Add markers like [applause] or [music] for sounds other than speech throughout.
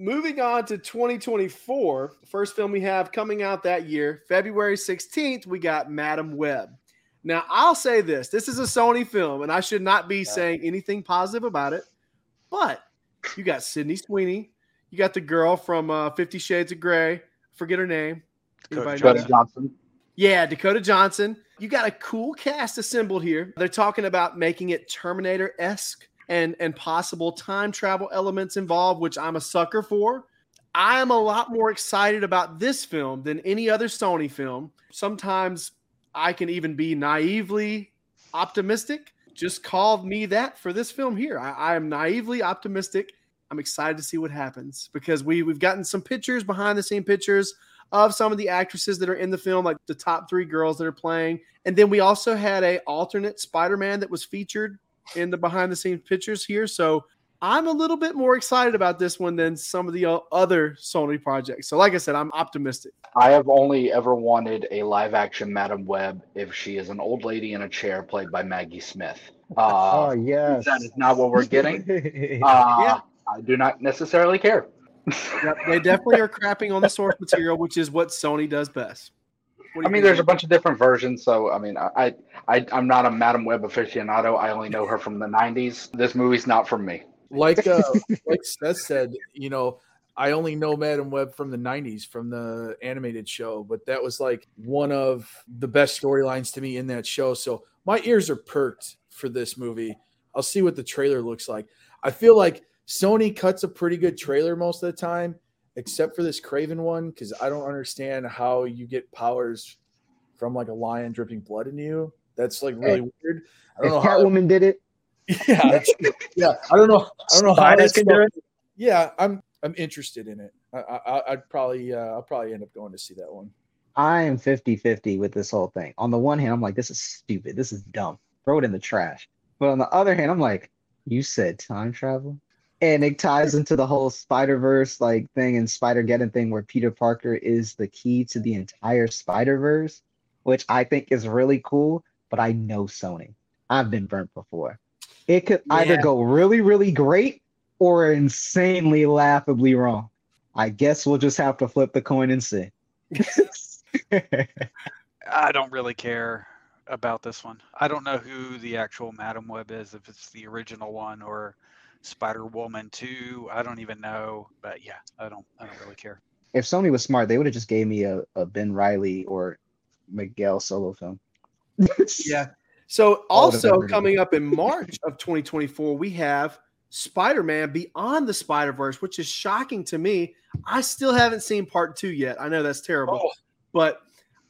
moving on to 2024, first film we have coming out that year, February 16th, we got Madame Web. Now, I'll say this this is a Sony film, and I should not be saying anything positive about it, but you got Sydney Sweeney, you got the girl from uh, Fifty Shades of Grey, forget her name. Dakota Anybody know Johnson. that? Johnson. Yeah, Dakota Johnson. You got a cool cast assembled here. They're talking about making it Terminator esque and and possible time travel elements involved, which I'm a sucker for. I am a lot more excited about this film than any other Sony film. Sometimes I can even be naively optimistic. Just call me that for this film here. I, I am naively optimistic. I'm excited to see what happens because we we've gotten some pictures, behind the scene pictures of some of the actresses that are in the film, like the top three girls that are playing. And then we also had a alternate Spider-Man that was featured in the behind the scenes pictures here. So I'm a little bit more excited about this one than some of the other Sony projects. So like I said, I'm optimistic. I have only ever wanted a live action Madame Web if she is an old lady in a chair played by Maggie Smith. oh Uh, yes. that is not what we're getting. [laughs] Uh, Yeah. I do not necessarily care. [laughs] Yep, they definitely are crapping on the source material, which is what Sony does best. What do I mean, there's a bunch of different versions, so I mean, I, I, I'm not a Madame Web aficionado. I only know her from the '90s. This movie's not for me. Like uh, [laughs] like Seth said, you know, I only know Madame Web from the '90s, from the animated show, but that was like one of the best storylines to me in that show. So my ears are perked for this movie. I'll see what the trailer looks like. I feel like Sony cuts a pretty good trailer most of the time, except for this Kraven one, because I don't understand how you get powers from like a lion dripping blood in you. That's like really weird. I don't know how. Catwoman did it, Yeah, yeah. I don't know. I don't know how Spiders can do it. Yeah, I'm I'm interested in it. I, I I'd probably uh, I'll probably end up going to see that one. I am 50-50 with this whole thing. On the one hand, I'm like, this is stupid. This is dumb. Throw it in the trash. But on the other hand, I'm like, you said time travel? And it ties into the whole Spider-Verse like thing and Spider-Geddon thing where Peter Parker is the key to the entire Spider-Verse, which I think is really cool, but I know Sony. I've been burnt before. It could either go really, really great or insanely laughably wrong. I guess we'll just have to flip the coin and see. [laughs] I don't really care about this one. I don't know who the actual Madame Web is, if it's the original one or Spider Woman 2. I don't even know. But yeah, I don't I don't really care. if Sony was smart, they would have just gave me a, a Ben Reilly or Miguel solo film. [laughs] Yeah. So All of them also coming up in March of 2024, we have Spider-Man Beyond the Spider-Verse, which is shocking to me. I still haven't seen part two yet. I know that's terrible, Oh. but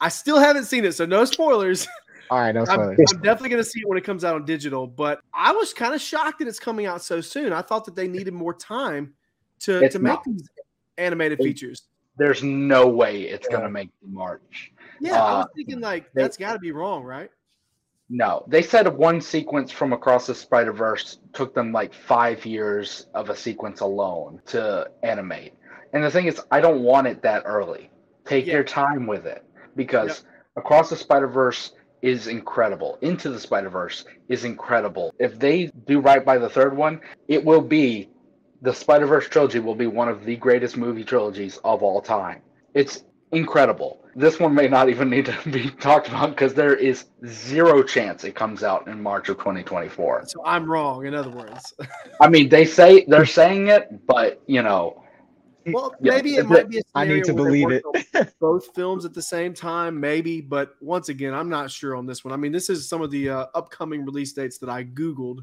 I still haven't seen it. So no spoilers. [laughs] All right, no I'm. I'm definitely going to see it when it comes out on digital. But I was kind of shocked that it's coming out so soon. I thought that they needed more time to, It's to make not. these animated It- features. There's no way it's Yeah. gonna make March. Yeah, I was uh, thinking like they- that's got to be wrong, right? No, they said one sequence from Across the Spider Verse took them like five years of a sequence alone to animate. And the thing is, I don't want it that early. Take Yeah. your time with it because Across the Spider Verse is incredible. Into the Spider Verse is incredible. If they do right by the third one, it will be the Spider Verse trilogy will be one of the greatest movie trilogies of all time. It's incredible. This one may not even need to [laughs] be talked about because there is zero chance it comes out in March of 2024. So I'm wrong. In other words. [laughs] I mean, they say they're saying it, but you know, Well, Yeah, maybe it might be a I need scenario to where they believe it. both films at the same time, maybe. But once again, I'm not sure on this one. I mean, this is some of the uh, upcoming release dates that I googled.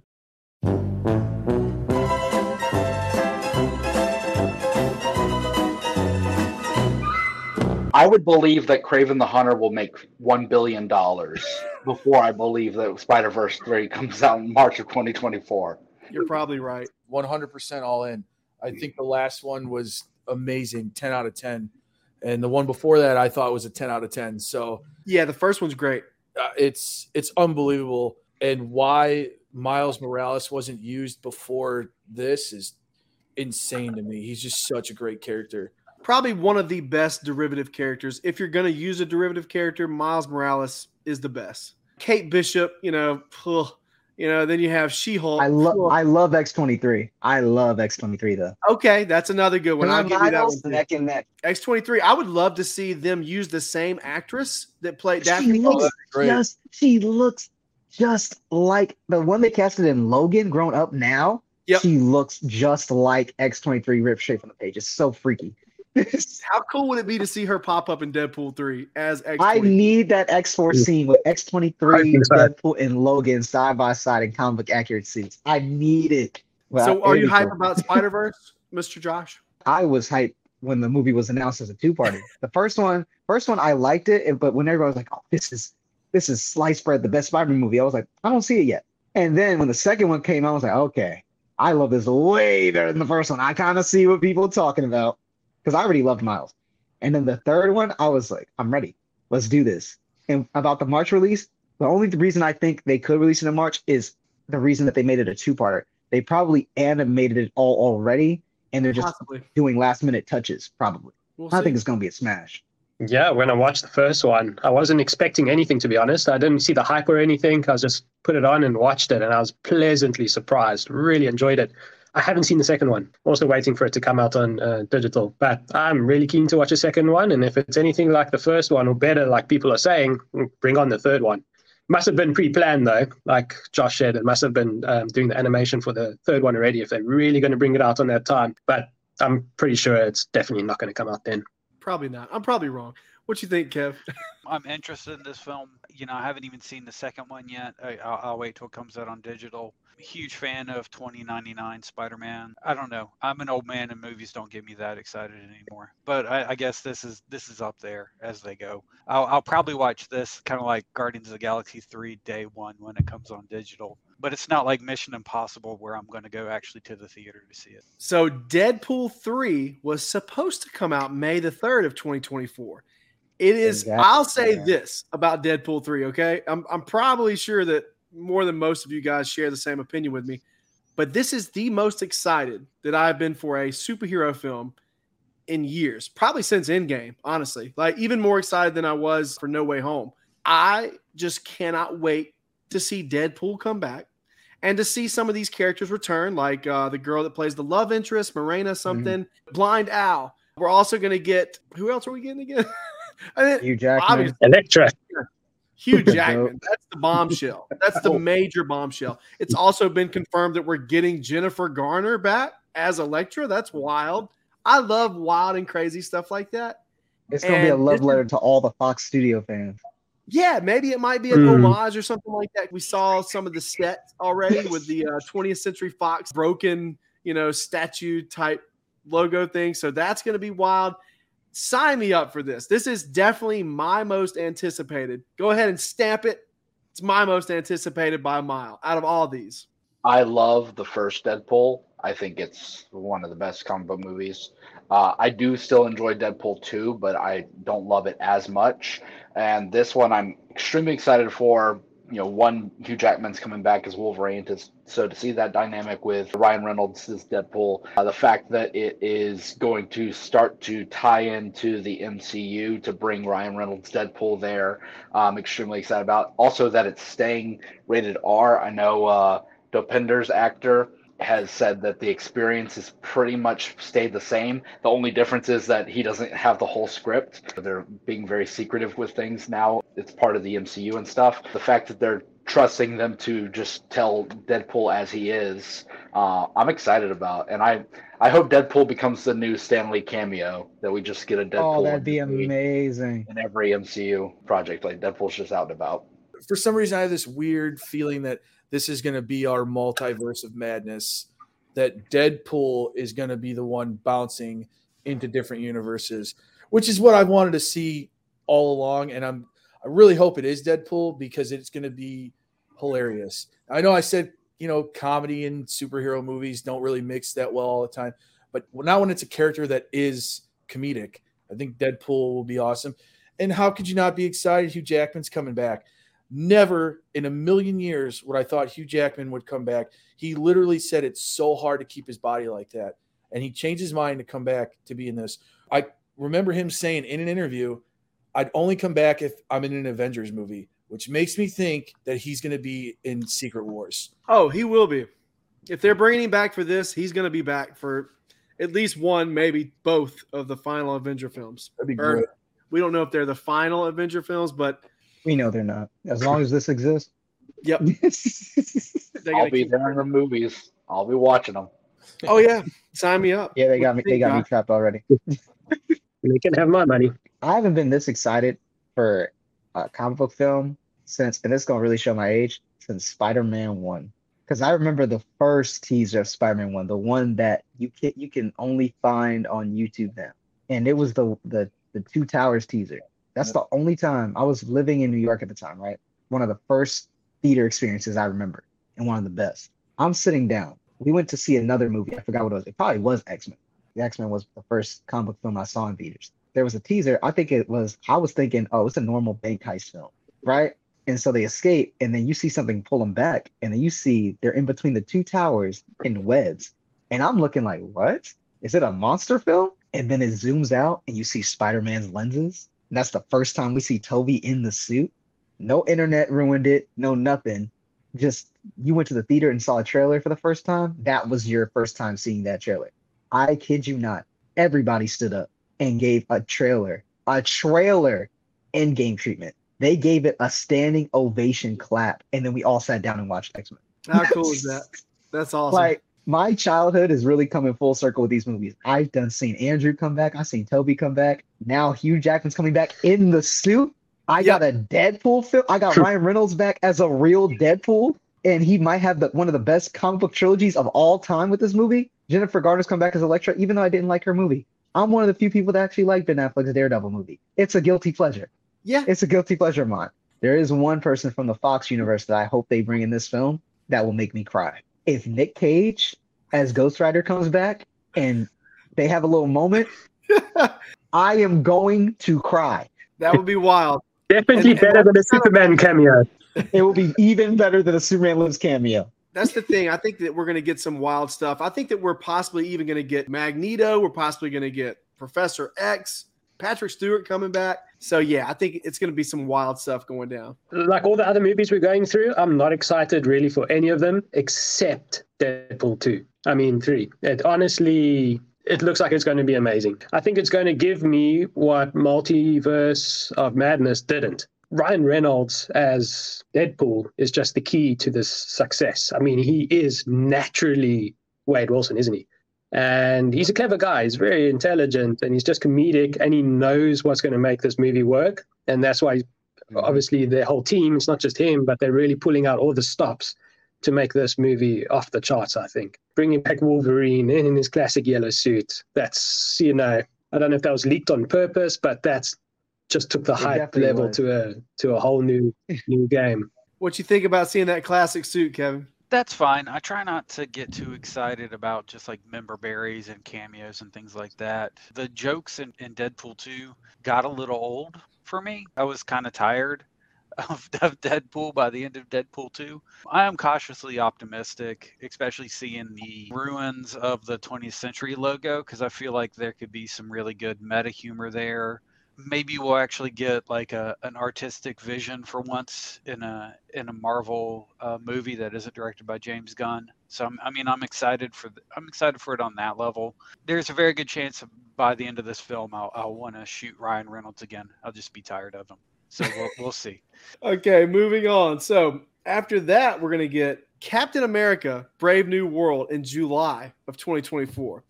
I would believe that Kraven the Hunter will make one billion dollars before I believe that Spider Verse 3 comes out in March of 2024. You're probably right. 100% all in. I think the last one was amazing, 10 out of 10. And the one before that I thought was a 10 out of 10. So Yeah, the first one's great. uh, it's it's unbelievable and why Miles Morales wasn't used before this is insane to me. He's just such a great character. Probably one of the best derivative characters. If you're going to use a derivative character, Miles Morales is the best. Kate Bishop, you know, ugh, You know, then you have She-Hulk. I love I love X twenty three. I love X twenty three though. Okay, that's another good one. I'll give you that one. neck and neck. X twenty three. I would love to see them use the same actress that played She Dafne. looks that'd be great. just she looks just like the one they casted in Logan grown up now. Yep. She looks just like X twenty three ripped straight from the page. It's so freaky. How cool would it be to see her pop up in Deadpool three as X? I need that X four scene with X twenty I three, think so. Deadpool, and Logan side by side in comic book accurate suits. I need it. Well, So, are you be hyped about Spider Verse, [laughs] Mister Josh? I was hyped when the movie was announced as a two party. the first one, first one, I liked it, but when everyone was like, "Oh, this is this is sliced bread, the best Spider-Man movie," I was like, "I don't see it yet." And then when the second one came out, I was like, "Okay, I love this way better than the first one. I kind of see what people are talking about because I already loved Miles." And then the third one, I was like, "I'm ready. Let's do this." And about the March release, the only reason I think they could release it in March is the reason that they made it a two-parter. They probably animated it all already, and they're just Possibly. doing last minute touches, probably. We'll I see. think it's gonna be a smash. Yeah, when I watched the first one, I wasn't expecting anything to be honest. I didn't see the hype or anything. I just put it on and watched it, and I was pleasantly surprised. Really enjoyed it. I haven't seen the second one. Also waiting for it to come out on uh, digital, but I'm really keen to watch a second one. And if it's anything like the first one or better, like people are saying, bring on the third one. Must have been pre-planned though, like Josh said. It must have been um, doing the animation for the third one already. If they're really going to bring it out on that time, but I'm pretty sure it's definitely not going to come out then. Probably not. I'm probably wrong. What do you think, Kev? I'm interested in this film. You know, I haven't even seen the second one yet. I, I'll, I'll wait till it comes out on digital. Huge fan of 2099 Spider-Man. I don't know. I'm an old man, and movies don't get me that excited anymore. But I, I guess this is this is up there as they go. I'll, I'll probably watch this kind of like Guardians of the Galaxy 3 day one when it comes on digital. But it's not like Mission Impossible where I'm going to go actually to the theater to see it. So, Deadpool three was supposed to come out May the third of 2024. It is. Exactly. I'll say Yeah. this about Deadpool three. Okay, I'm I'm probably sure that more than most of you guys share the same opinion with me, but this is the most excited that I've been for a superhero film in years, probably since Endgame. Honestly, like even more excited than I was for No Way Home. I just cannot wait to see Deadpool come back and to see some of these characters return, like uh, the girl that plays the love interest, Morena something, Blind Al. We're also going to get who else are we getting again? [laughs] I think Hugh Jackman. Elektra. Hugh [laughs] Jackman. That's the bombshell. That's the [laughs] major bombshell. It's also been confirmed that we're getting Jennifer Garner back as Elektra. That's wild. I love wild and crazy stuff like that. It's gonna be a love letter to all the Fox Studio fans. Yeah, maybe it might be an Hmm. homage or something like that. We saw some of the sets already with the uh, 20th Century Fox broken, you know, statue type logo thing. So that's going to be wild. Sign me up for this. This is definitely my most anticipated. Go ahead and stamp it. It's my most anticipated by a mile out of all these. I love the first Deadpool. I think it's one of the best comic book movies. Uh, I do still enjoy Deadpool 2, but I don't love it as much. And this one I'm extremely excited for. You know, one, Hugh Jackman's coming back as Wolverine. To, so to see that dynamic with Ryan Reynolds as Deadpool, uh, the fact that it is going to start to tie into the MCU to bring Ryan Reynolds Deadpool there, I'm extremely excited about. Also, that it's staying rated R. I know uh, Dopinder's actor has said that the experience has pretty much stayed the same. The only difference is that he doesn't have the whole script. They're being very secretive with things now. It's part of the MCU and stuff. The fact that they're trusting them to just tell Deadpool as he is, uh, I'm excited about. And I, I hope Deadpool becomes the new Stan Lee cameo that we just get a Deadpool oh, that'd be amazing. in every MCU project. Like Deadpool's just out and about. for some reason I have this weird feeling that this is going to be our multiverse of madness. That Deadpool is going to be the one bouncing into different universes, which is what I wanted to see all along. And I'm I really hope it is Deadpool because it's going to be hilarious. I know I said you know comedy and superhero movies don't really mix that well all the time, but now when it's a character that is comedic, I think Deadpool will be awesome. And how could you not be excited? Hugh Jackman's coming back. Never in a million years would I thought Hugh Jackman would come back. He literally said it's so hard to keep his body like that. And he changed his mind to come back to be in this. I remember him saying in an interview, I'd only come back if I'm in an Avengers movie. which makes me think that he's going to be in Secret Wars. Oh, he will be. If they're bringing him back for this, he's going to be back for at least one, maybe both of the final Avenger films. That'd be Or- great. We don't know if they're the final Avenger films, but We know they're not. As long as this exists. Yep. [laughs] they're I'll gonna be there in the movies. I'll be watching them. Oh yeah, sign me up. yeah, they got me. They got me trapped already. They can have my money. I haven't been this excited for a comic book film since, and this is gonna really show my age, since Spider-Man One. Because I remember the first teaser of Spider-Man One, the one that you can you can only find on YouTube now, and it was the the the Two Towers teaser. That's the only time I was living in New York at the time, right? One of the first theater experiences I remember, and one of the best. I'm sitting down. We went to see another movie. I forgot what it was. It probably was X Men. The X Men was the first comic book film I saw in theaters there was a teaser. I think it was, I was thinking, oh, it's a normal bank heist film, right? And so they escape, and then you see something pull them back, and then you see they're in between the two towers in webs. And I'm looking like, what? Is it a monster film? And then it zooms out, and you see Spider Man's lenses. And that's the first time we see Tobey in the suit. No internet ruined it, no nothing. Just you went to the theater and saw a trailer for the first time. That was your first time seeing that trailer. I kid you not. Everybody stood up and gave a trailer, a trailer Endgame treatment. They gave it a standing ovation clap, and then we all sat down and watched X Men. How cool is that? That's awesome. Like my childhood is really coming full circle with these movies. I've done seen Andrew come back. I've seen Tobey come back. Now Hugh Jackman's coming back in the suit. I got a Deadpool film. I got Ryan Reynolds back as a real Deadpool, and he might have the, one of the best comic book trilogies of all time with this movie. Jennifer Garner's come back as Elektra, even though I didn't like her movie. I'm one of the few people that actually like Ben Affleck's Daredevil movie. It's a guilty pleasure. yeah, It's a guilty pleasure of mine. There is one person from the Fox universe that I hope they bring in this film that will make me cry. If Nick Cage as Ghost Rider comes back and they have a little moment, [laughs] I am going to cry. that would be wild. Definitely And- and better than a that's kind of- Superman cameo. It will be even better than a Superman Lives cameo. That's the thing. I think that we're going to get some wild stuff. I think that we're possibly even going to get Magneto. We're possibly going to get Professor X, Patrick Stewart coming back. So yeah, I think it's going to be some wild stuff going down. Like all the other movies we're going through, I'm not excited really for any of them except Deadpool 2. I mean, 3. It honestly, it looks like it's going to be amazing. I think it's going to give me what Multiverse of Madness didn't. Ryan Reynolds as Deadpool is just the key to this success. I mean, he is naturally Wade Wilson, isn't he? And he's a clever guy. He's very intelligent and he's just comedic and he knows what's going to make this movie work. And that's why mm-hmm. obviously the whole team, it's not just him, but they're really pulling out all the stops to make this movie off the charts, I think. Bringing back Wolverine in his classic yellow suit. That's, you know, I don't know if that was leaked on purpose, but that's just took the It hype level was. to a to a whole new [laughs] new game. What you think about seeing that classic suit, Kevin? That's fine. I try not to get too excited about just like member berries and cameos and things like that. The jokes in, in Deadpool 2 got a little old for me. I was kind of tired [laughs] of, of Deadpool by the end of Deadpool 2. I am cautiously optimistic, especially seeing the ruins of the 20th century logo, because I feel like there could be some really good meta humor there maybe we'll actually get like a an artistic vision for once in a in a Marvel uh, movie that isn't directed by James Gunn. So I'm, I mean, I'm excited for the, I'm excited for it on that level. There's a very good chance by the end of this film, I'll, I'll want to shoot Ryan Reynolds again. I'll just be tired of him. So we'll, we'll see. [laughs] Okay, moving on. So after that, we're to get Captain America: Brave New World in July of 2024.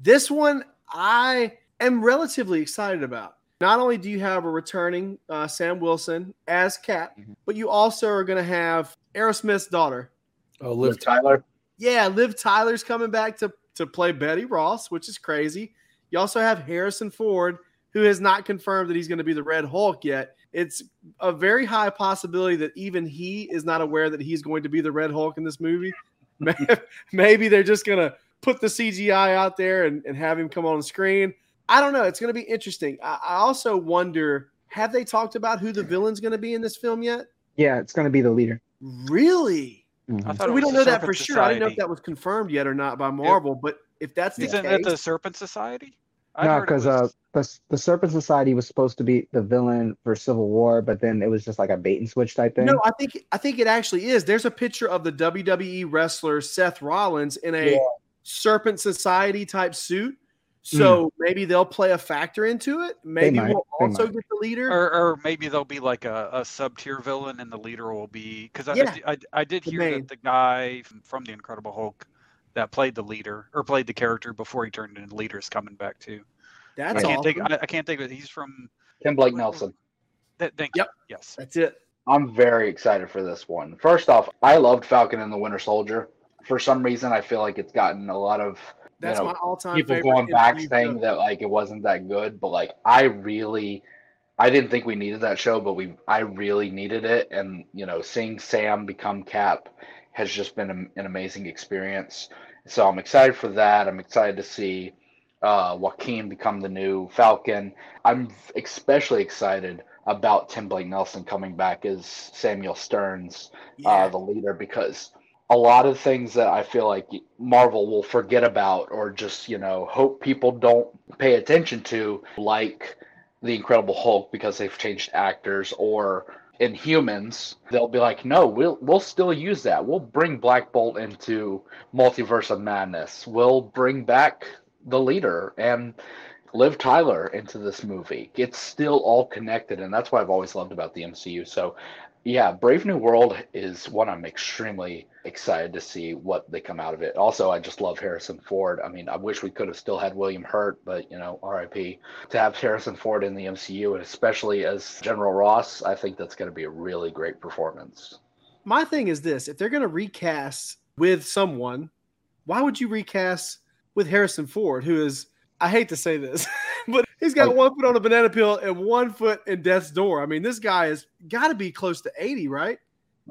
This one I am relatively excited about. Not only do you have a returning uh, Sam Wilson as Cap, Mhm. but you also are going to have Aerosmith's daughter. Oh, Liv Liv Tyler. Yeah, Liv Tyler's coming back to to play Betty Ross, which is crazy. You also have Harrison Ford, who has not confirmed that he's going to be the Red Hulk yet. It's a very high possibility that even he is not aware that he's going to be the Red Hulk in this movie. [laughs] [laughs] Maybe they're just going to put the CGI out there and, and have him come on screen. I don't know. It's going to be interesting. I, I also wonder have they talked about who the villain's going to be in this film yet? Yeah, it's gonna be the leader. Really? Mhm. I thought So we don't know that for Serpent sure. I didn't know if that was confirmed yet or not by Marvel, but if that's the Isn't case, that the Serpent Society? I no, heard it because uh, the the Serpent Society was supposed to be the villain for Civil War, but then it was just like a bait and switch type thing. No, I think I think it actually is. There's a picture of the WWE wrestler Seth Rollins in a Yeah. Serpent Society type suit. So mm. maybe they'll play a factor into it. Maybe we'll also get the leader. or, or maybe they'll be like a, a sub tier villain, and the leader will be because I, Yeah. I, I did The hear main. that the guy from, from the Incredible Hulk that played the leader or played the character before he turned into leader is coming back too. That's I can't awesome. think. I, I can't think of. it. He's from. Tim Blake Nelson. That, thank Yep. you. Yes. That's it. I'm very excited for this one. First off, I loved Falcon and the Winter Soldier. For some reason, I feel like it's gotten a lot of That's you know, my all-time people going back saying that like it wasn't that good, but like I really, I didn't think we needed that show, but we, I really needed it, and you know, seeing Sam become Cap has just been a- an amazing experience. So I'm excited for that. I'm excited to see uh, Joaquin become the new Falcon. I'm especially excited about Tim Blake Nelson coming back as Samuel Sterns Yeah. uh, the leader because a lot of things that I feel like Marvel will forget about or just, you know, hope people don't pay attention to, like the Incredible Hulk because they've changed actors or Inhumans, they'll be like, no, we'll we'll still use that. We'll bring Black Bolt into Multiverse of Madness. We'll bring back the leader and Liv Tyler into this movie. It's still all connected, and that's what I've always loved about the MCU. So yeah, Brave New World is one I'm extremely excited to see what they come out of it. Also, I just love Harrison Ford. I mean, I wish we could have still had William Hurt, but you know, RIP. To have Harrison Ford in the MCU, and especially as General Ross, I think that's going to be a really great performance. my thing is this: if they're going to recast with someone, why would you recast with Harrison Ford, who is I hate to say this, [laughs] [laughs] but he's got Like- one foot on a banana peel and one foot in death's door. I mean, this guy has got to be close to eighty, right?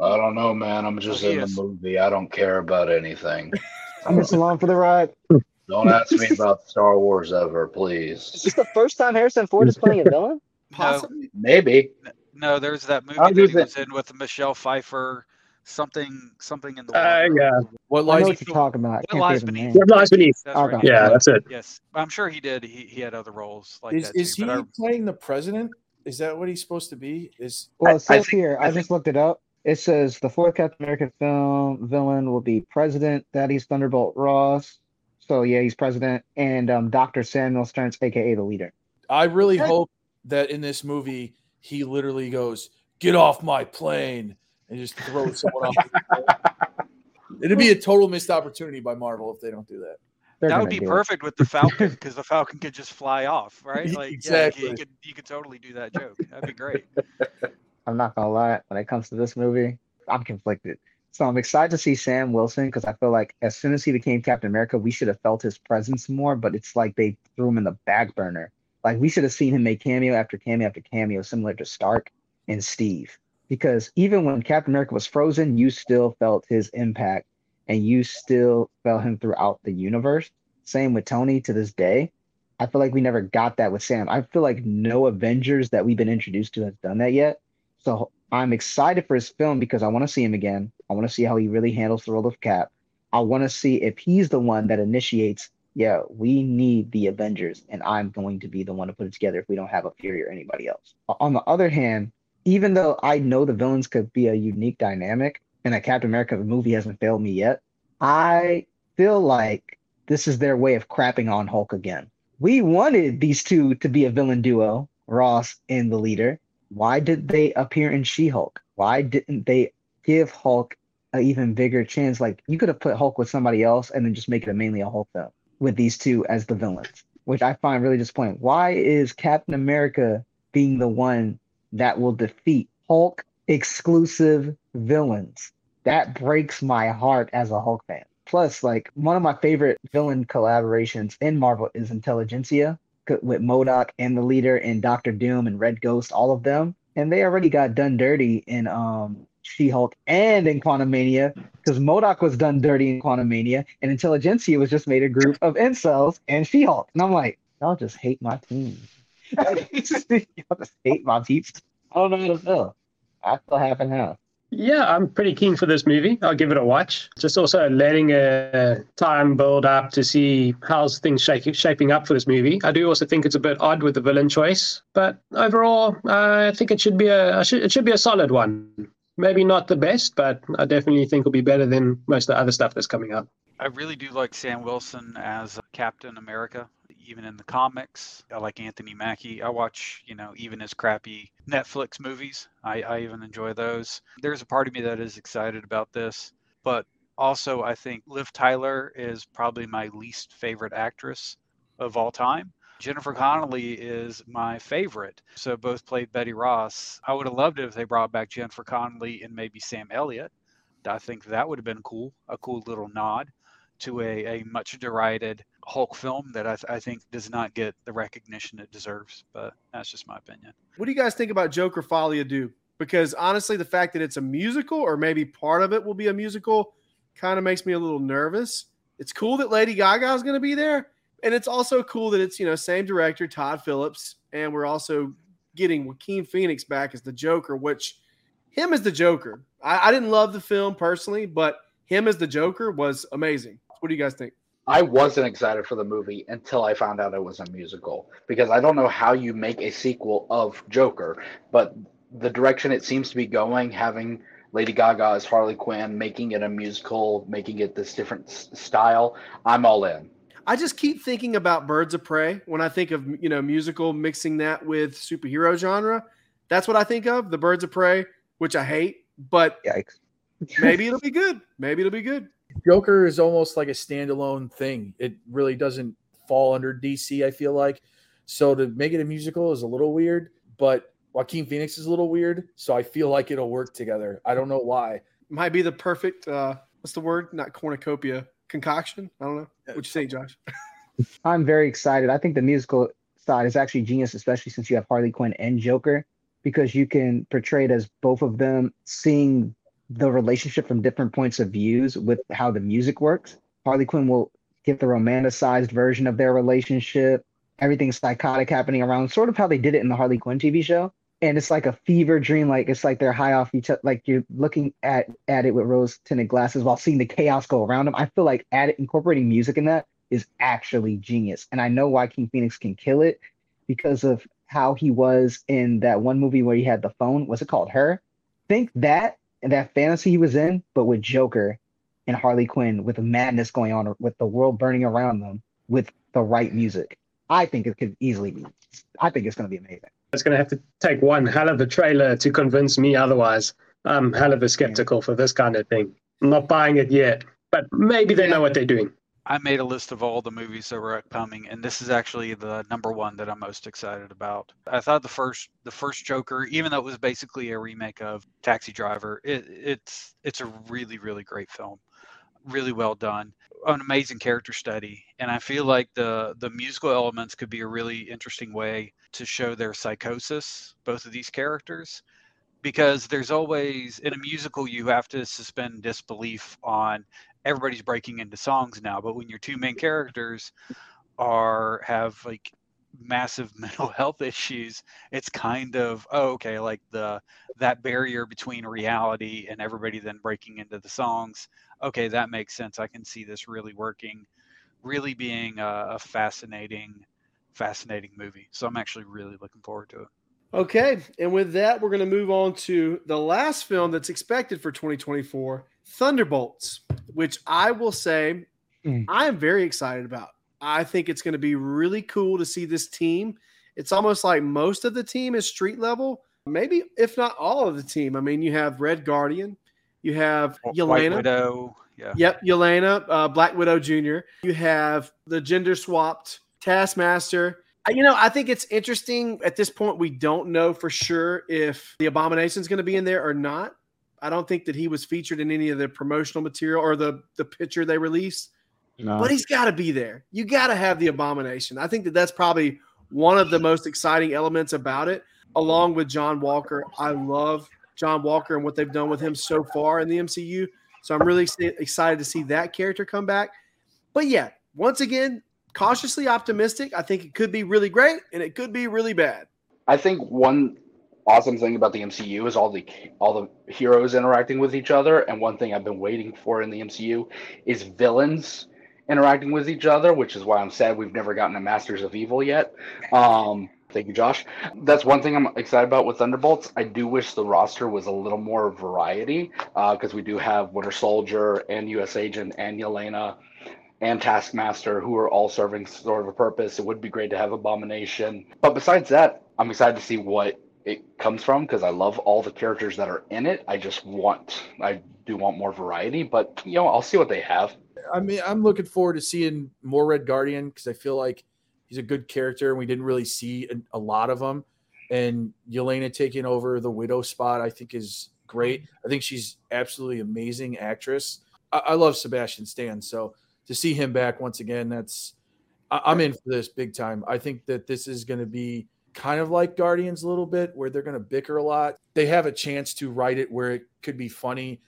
I don't know, man. I'm just Oh, in is. the movie. I don't care about anything. [laughs] I'm just along for the ride. [laughs] Don't ask me about Star Wars ever, please. Is this the first time Harrison Ford is playing a villain? Possibly. Maybe. No, there's that movie that he that. was in with Michelle Pfeiffer. Something, something in the Uh, yeah. What I know lies what you're talking about. What lies think of the beneath? What lies beneath? That's Okay. right. Yeah, that's it. Yes, I'm sure he did. He he had other roles like is that is too. he but I- playing the president? Is that what he's supposed to be? Is Well, I- it I says think- here, I I, think- just looked it up. It says the fourth Captain America film villain will be President Thaddeus Thunderbolt Ross. So yeah, he's president, and um, Doctor Samuel Sterns, aka the leader. I really hope that in this movie he literally goes, "Get off my plane," and just throws someone off. [laughs] It'd be a total missed opportunity by Marvel if they don't do that. They're that would be do it. perfect with the Falcon [laughs] because the Falcon could just fly off, right? [laughs] Like Exactly. yeah, you could you could totally do that joke. That'd be great. I'm not gonna lie. When it comes to this movie, I'm conflicted. So I'm excited to see Sam Wilson because I feel like as soon as he became Captain America, we should have felt his presence more. But it's like they threw him in the back burner. Like we should have seen him make cameo after cameo after cameo, similar to Stark and Steve. Because even when Captain America was frozen, you still felt his impact, and you still felt him throughout the universe. Same with Tony to this day. I feel like we never got that with Sam. I feel like no Avengers that we've been introduced to has done that yet. So I'm excited for his film because I want to see him again. I want to see how he really handles the role of Cap. I want to see if he's the one that initiates, yeah, we need the Avengers, and I'm going to be the one to put it together if we don't have a Fury or anybody else. On the other hand, even though I know the villains could be a unique dynamic, and that Captain America movie hasn't failed me yet, I feel like this is their way of crapping on Hulk again. We wanted these two to be a villain duo, Ross and the leader. Why did they appear in She Hulk? Why didn't they give Hulk an even bigger chance? Like you could have put Hulk with somebody else and then just make it mainly a Hulk film with these two as the villains, which I find really disappointing. Why is Captain America being the one that will defeat Hulk exclusive villains? That breaks my heart as a Hulk fan. Plus, like one of my favorite villain collaborations in Marvel is Intelligentsia with MODOK and the leader and Doctor Doom and Red Ghost, all of them. And they already got done dirty in um She-Hulk and in Quantumania because MODOK was done dirty in Quantumania and Intelligentsia was just made a group of incels and She-Hulk. And I'm like, y'all just hate my team. [laughs] y'all just hate my peeps. I don't know how to feel. I feel half and half. Yeah, I'm pretty keen for this movie. I'll give it a watch. Just also letting a time build up to see how's things shaping shaping up for this movie. I do also think it's a bit odd with the villain choice, but overall, uh, I think it should be a it should be a solid one. Maybe not the best, but I definitely think it'll be better than most of the other stuff that's coming up. I really do like Sam Wilson as Captain America even in the comics. I like Anthony Mackie. I watch, you know, even his crappy Netflix movies. I, I even enjoy those. There's a part of me that is excited about this, but also I think Liv Tyler is probably my least favorite actress of all time. Jennifer Connelly is my favorite. So both played Betty Ross. I would have loved it if they brought back Jennifer Connelly and maybe Sam Elliott. I think that would have been cool, a cool little nod to a, a much derided Hulk film that I, th- I, think does not get the recognition it deserves. But that's just my opinion. What do you guys think about Joker Folie à Deux? Because honestly, the fact that it's a musical, or maybe part of it will be a musical, kind of makes me a little nervous. It's cool that Lady Gaga is going to be there, and it's also cool that it's you know same director Todd Phillips, and we're also getting Joaquin Phoenix back as the Joker, which him as the Joker. I, I didn't love the film personally, but him as the Joker was amazing. What do you guys think? I wasn't excited for the movie until I found out it was a musical because I don't know how you make a sequel of Joker, but the direction it seems to be going, having Lady Gaga as Harley Quinn, making it a musical, making it this different style, I'm all in. I just keep thinking about Birds of Prey when I think of you know musical mixing that with superhero genre. That's what I think of the Birds of Prey, which I hate, but Yikes. maybe it'll be good. Maybe it'll be good. Joker is almost like a standalone thing. It really doesn't fall under DC, I feel like. So to make it a musical is a little weird, but Joaquin Phoenix is a little weird. So I feel like it'll work together. I don't know why. Might be the perfect uh what's the word? Not cornucopia. Concoction? I don't know. What you say, Josh? [laughs] I'm very excited. I think the musical side is actually genius, especially since you have Harley Quinn and Joker, because you can portray it as both of them seeing the relationship from different points of views with how the music works. Harley Quinn will get the romanticized version of their relationship. Everything's psychotic happening around, sort of how they did it in the Harley Quinn TV show. And it's like a fever dream, like it's like they're high off each other, like you're looking at at it with rose tinted glasses while seeing the chaos go around them. I feel like add, incorporating music in that is actually genius. And I know Joaquin Phoenix can kill it because of how he was in that one movie where he had the phone. Was it called? Her. Think that and that fantasy he was in, but with Joker and Harley Quinn, with the madness going on, with the world burning around them, with the right music. I think it could easily be. I think it's going to be amazing. It's going to have to take one hell of a trailer to convince me otherwise. I'm hell of a skeptical for this kind of thing. I'm not buying it yet, but maybe they know what they're doing. I made a list of all the movies that were upcoming, and this is actually the number one that I'm most excited about. I thought the first the first Joker, even though it was basically a remake of Taxi Driver, it, it's it's a really really great film, really well done, an amazing character study, and I feel like the the musical elements could be a really interesting way to show their psychosis, both of these characters, because there's always in a musical you have to suspend disbelief on everybody's breaking into songs now but when your two main characters are have like massive [laughs] mental health issues it's kind of oh, okay like the that barrier between reality and everybody then breaking into the songs okay that makes sense i can see this really working really being a, a fascinating fascinating movie. So i'm actually really looking forward to it Okay, and with that, we're going to move on to the last film that's expected for 2024 Thunderbolts, which I will say mm. I am very excited about. I think it's going to be really cool to see this team. It's almost like most of the team is street level, maybe if not all of the team. I mean, you have Red Guardian, you have White Yelena. Widow. Yeah. Yep, Yelena, uh, Black Widow Jr. You have the gender swapped Taskmaster you know, I think it's interesting at this point. We don't know for sure if the abomination is going to be in there or not. I don't think that he was featured in any of the promotional material or the the picture they released. No. But he's got to be there. You got to have the abomination. I think that that's probably one of the most exciting elements about it, along with John Walker. I love John Walker and what they've done with him so far in the MCU. So I'm really excited to see that character come back. But yeah, once again, cautiously optimistic. I think it could be really great and it could be really bad. I think one awesome thing about the MCU is all the all the heroes interacting with each other. And one thing I've been waiting for in the MCU is villains interacting with each other, which is why I'm sad we've never gotten a Masters of Evil yet. Um, thank you, Josh. That's one thing I'm excited about with Thunderbolts. I do wish the roster was a little more variety because uh, we do have Winter Soldier and U.S. Agent and Yelena and Taskmaster, who are all serving sort of a purpose. It would be great to have Abomination. But besides that, I'm excited to see what it comes from because I love all the characters that are in it. I just want, I do want more variety, but you know, I'll see what they have. I mean, I'm looking forward to seeing more Red Guardian because I feel like he's a good character and we didn't really see a, a lot of them. And Yelena taking over the Widow spot, I think is great. I think she's absolutely amazing actress. I, I love Sebastian Stan, so to see him back once again, that's I, I'm in for this big time. I think that this is going to be kind of like Guardians a little bit, where they're going to bicker a lot. They have a chance to write it where it could be funny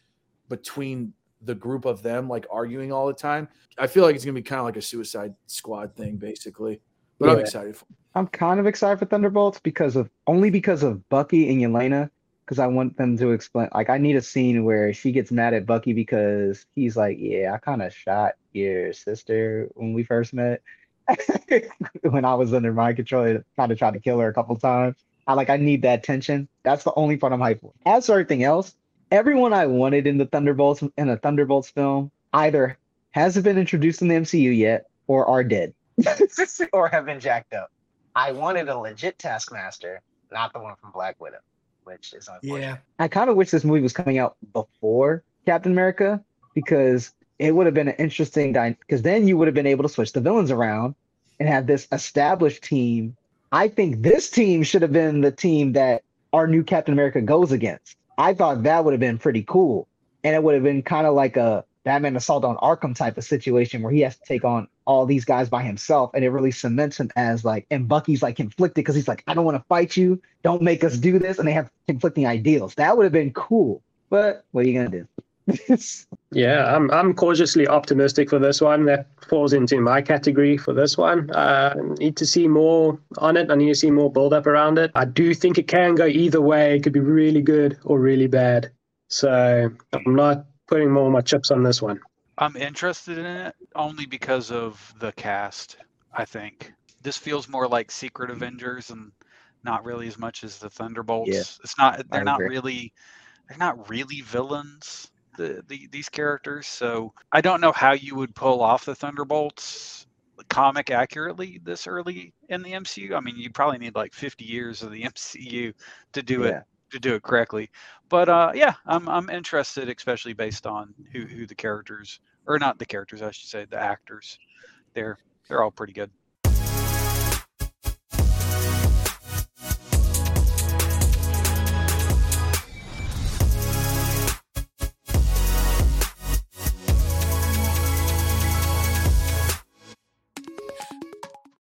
between the group of them, like arguing all the time. I feel like it's going to be kind of like a Suicide Squad thing, basically. But yeah. I'm excited for. I'm kind of excited for Thunderbolts because of only because of Bucky and Yelena. Because I want them to explain. Like, I need a scene where she gets mad at Bucky because he's like, "Yeah, I kind of shot your sister when we first met." [laughs] when I was under mind control, kind of tried to kill her a couple times. I like I need that tension. That's the only part I'm hyped for. As for everything else, everyone I wanted in the Thunderbolts in a Thunderbolts film either hasn't been introduced in the MCU yet or are dead. [laughs] or have been jacked up. I wanted a legit Taskmaster, not the one from Black Widow, which is unfortunate. Yeah. I kind of wish this movie was coming out before Captain America because it would have been an interesting because then you would have been able to switch the villains around and have this established team. I think this team should have been the team that our new Captain America goes against. I thought that would have been pretty cool. And it would have been kind of like a Batman Assault on Arkham type of situation where he has to take on all these guys by himself. And it really cements him as like, and Bucky's like conflicted because he's like, I don't want to fight you. Don't make us do this. And they have conflicting ideals. That would have been cool. But what are you to do? [laughs] yeah, I'm I'm cautiously optimistic for this one. That falls into my category for this one. Uh, I need to see more on it. I need to see more build up around it. I do think it can go either way. It could be really good or really bad. So I'm not putting more of my chips on this one. I'm interested in it only because of the cast. I think this feels more like Secret mm-hmm. Avengers and not really as much as the Thunderbolts. Yeah, it's not. They're not really. They're not really villains the, the these characters. So I don't know how you would pull off the Thunderbolts comic accurately this early in the MCU. I mean, you probably need like 50 years of the [laughs] MCU to do yeah. it to do it correctly. But uh, yeah, I'm I'm interested, especially based on who who the characters or not the characters, I should say, the actors. They're they're all pretty good.